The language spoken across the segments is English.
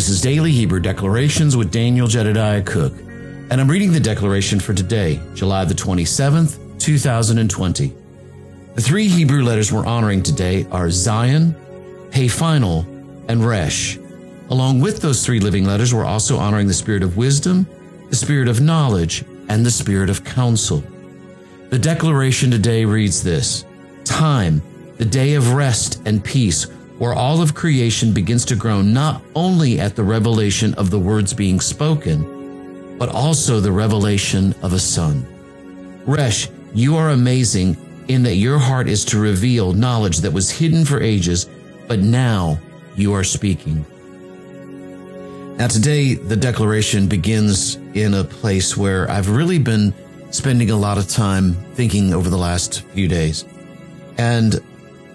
This is Daily Hebrew Declarations with Daniel Jedediah Cook, and I'm reading the declaration for today, July the 27th, 2020. The three Hebrew letters we're honoring today are Zayin, Hey Final, and Resh. Along with those three living letters, we're also honoring the spirit of wisdom, the spirit of knowledge, and the spirit of counsel. The declaration today reads this Time, the day of rest and peace, where all of creation begins to groan not only at the revelation of the words being spoken, but also the revelation of a son. Resh, you are amazing in that your heart is to reveal knowledge that was hidden for ages, but now you are speaking. Now, today, the declaration begins in a place where I've really been spending a lot of time thinking over the last few days. And,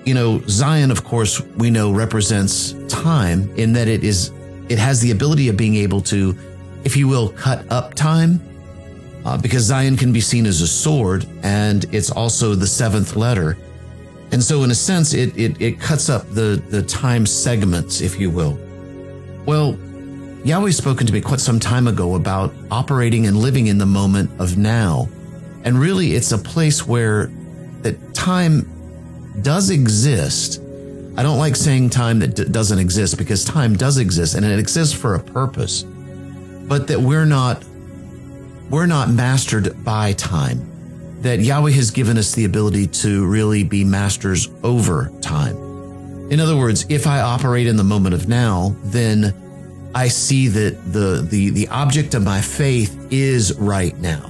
you know, Zayin, of course, we know represents time in that it is, it has the ability of being able to, if you will, cut up time uh, because Zayin can be seen as a sword and it's also the seventh letter. And so, in a sense, it, it, it cuts up the, the time segments, if you will. Well, Yahweh's spoken to me quite some time ago about operating and living in the moment of now. And really, it's a place where that time does exist. I don't like saying time that d- doesn't exist because time does exist and it exists for a purpose, but that we're not we're not mastered by time, that Yahweh has given us the ability to really be masters over time. In other words, if I operate in the moment of now, then I see that the, the, the object of my faith is right now,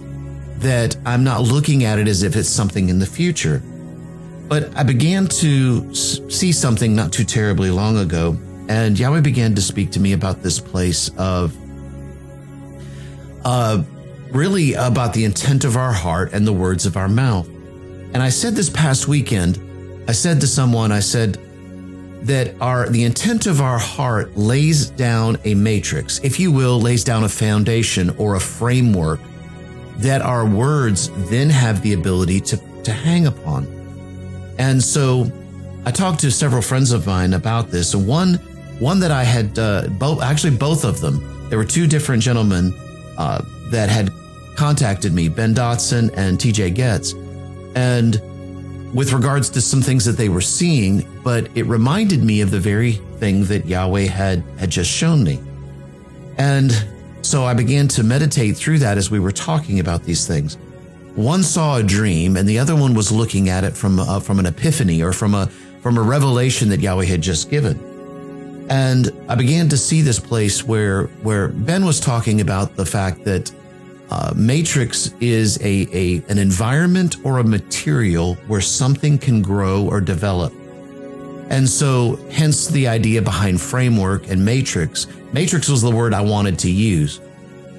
that I'm not looking at it as if it's something in the future. But I began to see something not too terribly long ago, and Yahweh began to speak to me about this place of uh, really about the intent of our heart and the words of our mouth. And I said this past weekend, I said to someone, I said that our the intent of our heart lays down a matrix, if you will, lays down a foundation or a framework that our words then have the ability to, to hang upon. And so I talked to several friends of mine about this. And one, one that I had, uh, both, actually both of them, there were two different gentlemen, uh, that had contacted me, Ben Dotson and TJ Getz, and with regards to some things that they were seeing, but it reminded me of the very thing that Yahweh had, had just shown me. And so I began to meditate through that as we were talking about these things. One saw a dream and the other one was looking at it from, uh, from an epiphany or from a, from a revelation that Yahweh had just given. And I began to see this place where, where Ben was talking about the fact that uh, matrix is a, a an environment or a material where something can grow or develop. And so, hence the idea behind framework and matrix. Matrix was the word I wanted to use.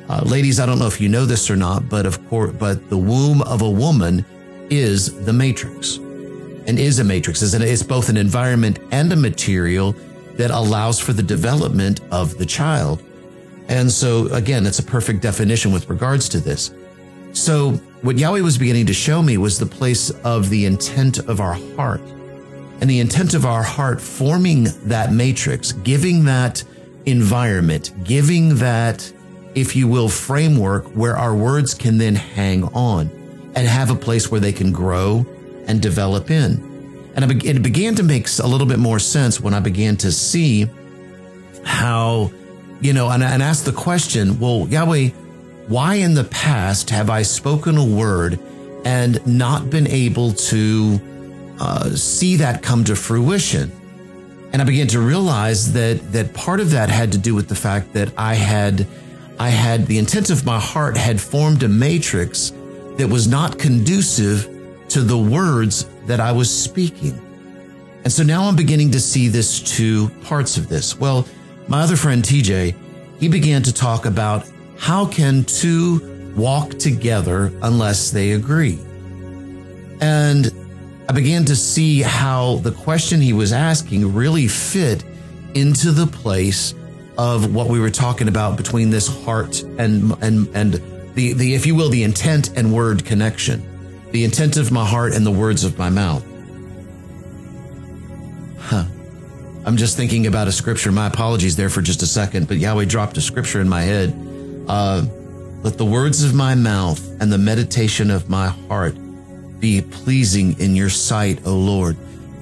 Uh, ladies, I don't know if you know this or not, but of course, but the womb of a woman is the matrix and is a matrix. It's both an environment and a material that allows for the development of the child. And so again, that's a perfect definition with regards to this. So what Yahweh was beginning to show me was the place of the intent of our heart and the intent of our heart forming that matrix, giving that environment, giving that, if you will, framework where our words can then hang on and have a place where they can grow and develop in. And it began to make a little bit more sense when I began to see how, you know, and, and ask the question, well, Yahweh, why in the past have I spoken a word and not been able to uh, see that come to fruition? And I began to realize that that part of that had to do with the fact that I had I had the intent of my heart had formed a matrix that was not conducive to the words that I was speaking. And so now I'm beginning to see this two parts of this. Well, my other friend TJ, he began to talk about how can two walk together unless they agree? And I began to see how the question he was asking really fit into the place of what we were talking about between this heart and and and the the if you will the intent and word connection the intent of my heart and the words of my mouth. Huh. I'm just thinking about a scripture. My apologies there for just a second, but Yahweh dropped a scripture in my head. Uh, let the words of my mouth and the meditation of my heart be pleasing in your sight, O Lord.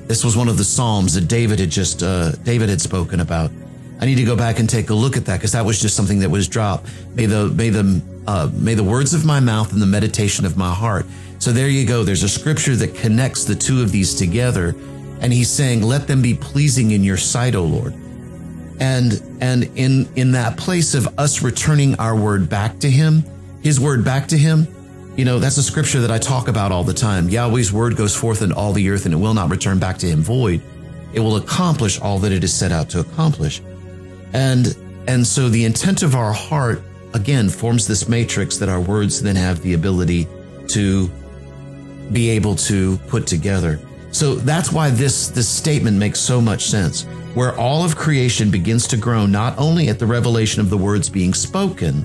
This was one of the Psalms that David had just, uh, David had spoken about. I need to go back and take a look at that because that was just something that was dropped. May the, may the, uh, may the words of my mouth and the meditation of my heart. So there you go. There's a scripture that connects the two of these together. And he's saying, let them be pleasing in your sight, O Lord. And, and in, in that place of us returning our word back to him, his word back to him, you know, that's a scripture that I talk about all the time. Yahweh's word goes forth in all the earth and it will not return back to him void. It will accomplish all that it is set out to accomplish. And, and so the intent of our heart, again, forms this matrix that our words then have the ability to be able to put together. So that's why this, this statement makes so much sense. Where all of creation begins to grow, not only at the revelation of the words being spoken,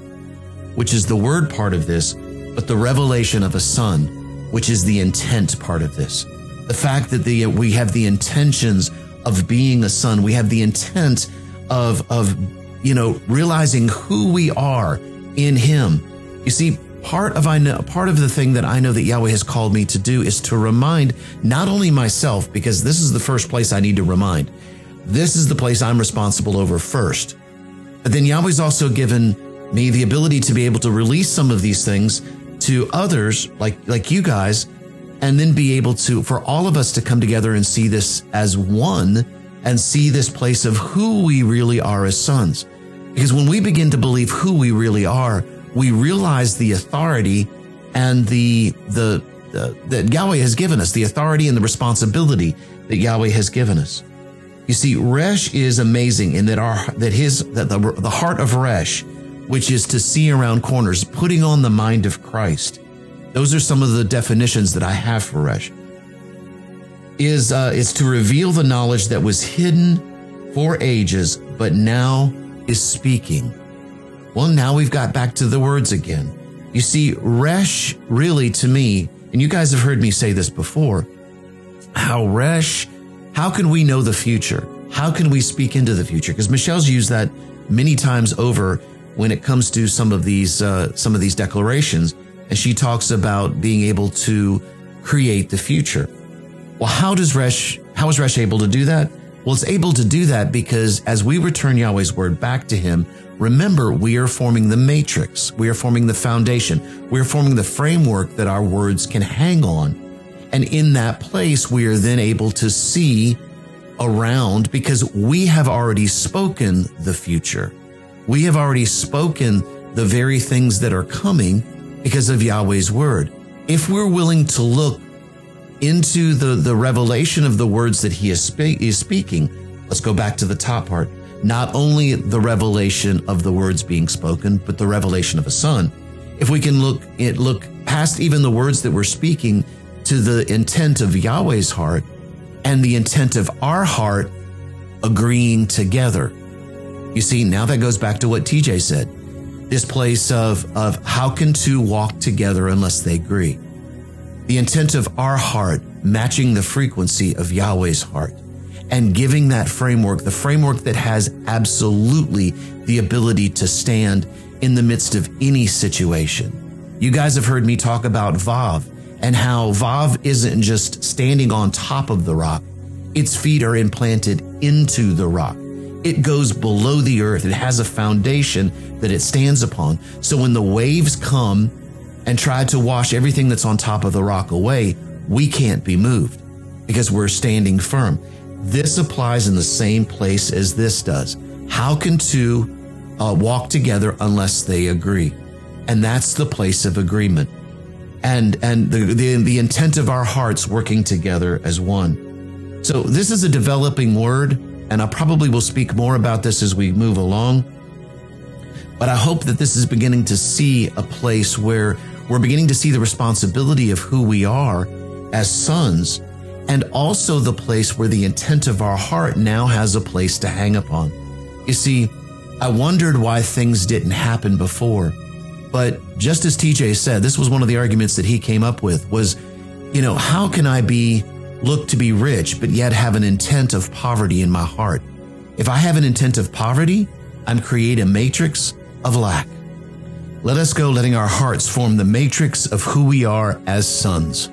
which is the word part of this, but the revelation of a son, which is the intent part of this. The fact that the, we have the intentions of being a son. We have the intent of, of, you know, realizing who we are in him. You see, part of I know, part of the thing that I know that Yahweh has called me to do is to remind not only myself, because this is the first place I need to remind. This is the place I'm responsible over first. But then Yahweh's also given me the ability to be able to release some of these things to others like like you guys and then be able to for all of us to come together and see this as one and see this place of who we really are as sons because when we begin to believe who we really are we realize the authority and the the, that Yahweh has given us the authority and the responsibility that Yahweh has given us you see Resh is amazing in that our that his that the, the heart of Resh which is to see around corners, putting on the mind of Christ. Those are some of the definitions that I have for Resh. Is uh, is to reveal the knowledge that was hidden for ages, but now is speaking. Well, now we've got back to the words again. You see, Resh really to me, and you guys have heard me say this before, how Resh, how can we know the future? How can we speak into the future? Because Michelle's used that many times over when it comes to some of these uh, some of these declarations, and she talks about being able to create the future. Well, how does Resh how is Resh able to do that? Well, it's able to do that because as we return Yahweh's word back to him, remember we are forming the matrix, we are forming the foundation, we are forming the framework that our words can hang on. And in that place, we are then able to see around because we have already spoken the future. We have already spoken the very things that are coming because of Yahweh's word. If we're willing to look into the, the revelation of the words that he is, spe- is speaking, let's go back to the top part. Not only the revelation of the words being spoken, but the revelation of a son. If we can look it look past even the words that we're speaking to the intent of Yahweh's heart and the intent of our heart agreeing together. You see, now that goes back to what TJ said. This place of, of how can two walk together unless they agree? The intent of our heart matching the frequency of Yahweh's heart and giving that framework, the framework that has absolutely the ability to stand in the midst of any situation. You guys have heard me talk about Vav and how Vav isn't just standing on top of the rock. Its feet are implanted into the rock. It goes below the earth. It has a foundation that it stands upon. So when the waves come and try to wash everything that's on top of the rock away, we can't be moved because we're standing firm. This applies in the same place as this does. How can two uh, walk together unless they agree? And that's the place of agreement. And, and the, the, the intent of our hearts working together as one. So this is a developing word and I probably will speak more about this as we move along. But I hope that this is beginning to see a place where we're beginning to see the responsibility of who we are as sons and also the place where the intent of our heart now has a place to hang upon. You see, I wondered why things didn't happen before. But just as TJ said, this was one of the arguments that he came up with was, you know, how can I be look to be rich, but yet have an intent of poverty in my heart. If I have an intent of poverty, I'm creating a matrix of lack. Let us go letting our hearts form the matrix of who we are as sons.